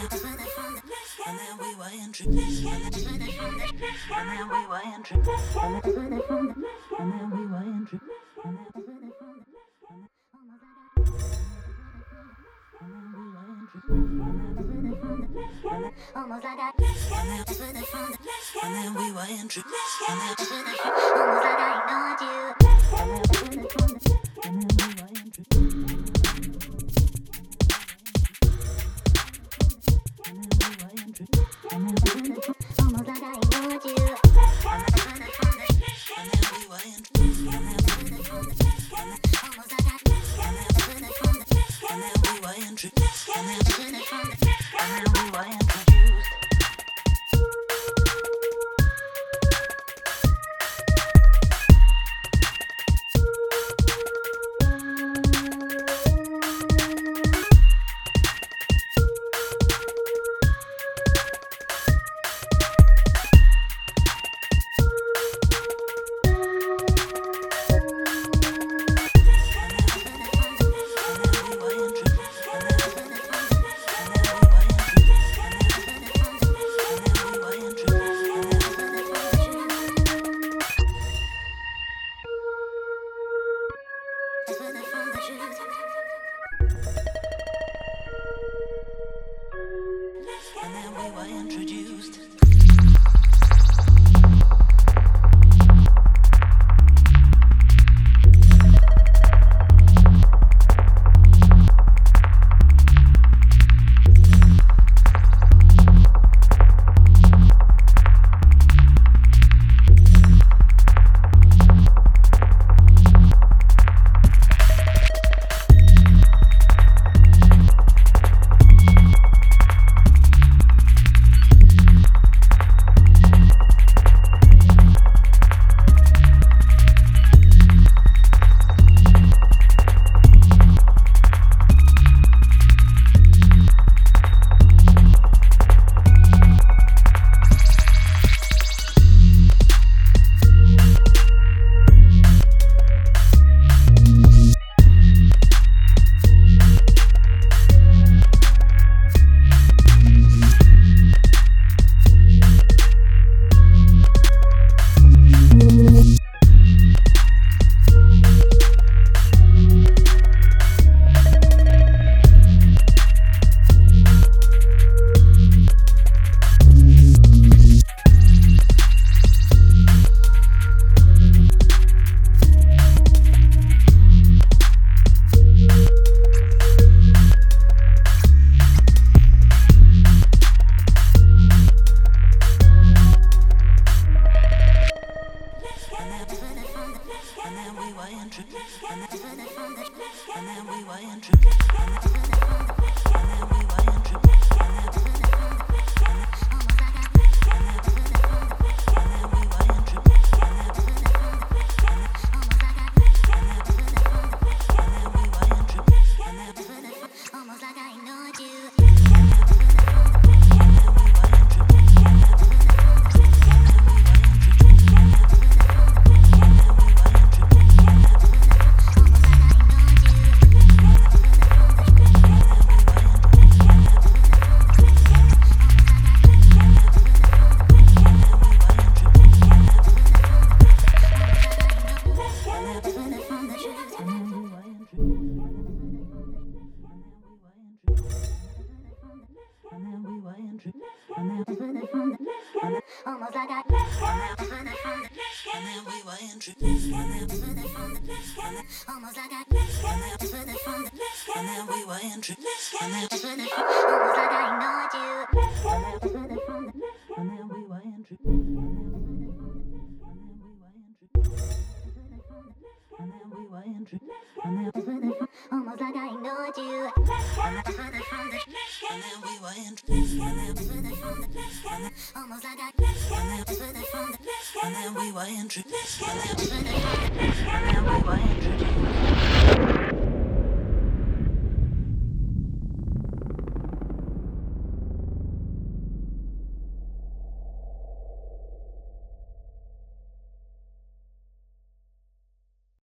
And then we were introduced. And then we were introduced. And then we were introduced. And then we were introduced. Almost like I and then we were introduced. And then we were introduced. almost like I And then we were introduced. And then we were were introduced. And then we were introduced. And then we were introduced. Almost like I And then we were introduced. And then almost like I and then we were and that's where they found it. And then we were introduced. And then that's where they found it. almost like I ignored you. and then we were introduced. And then we were introduced. And then Almost like I ignored you. and and then we were from the from the and then we were introduced. And then we were introduced.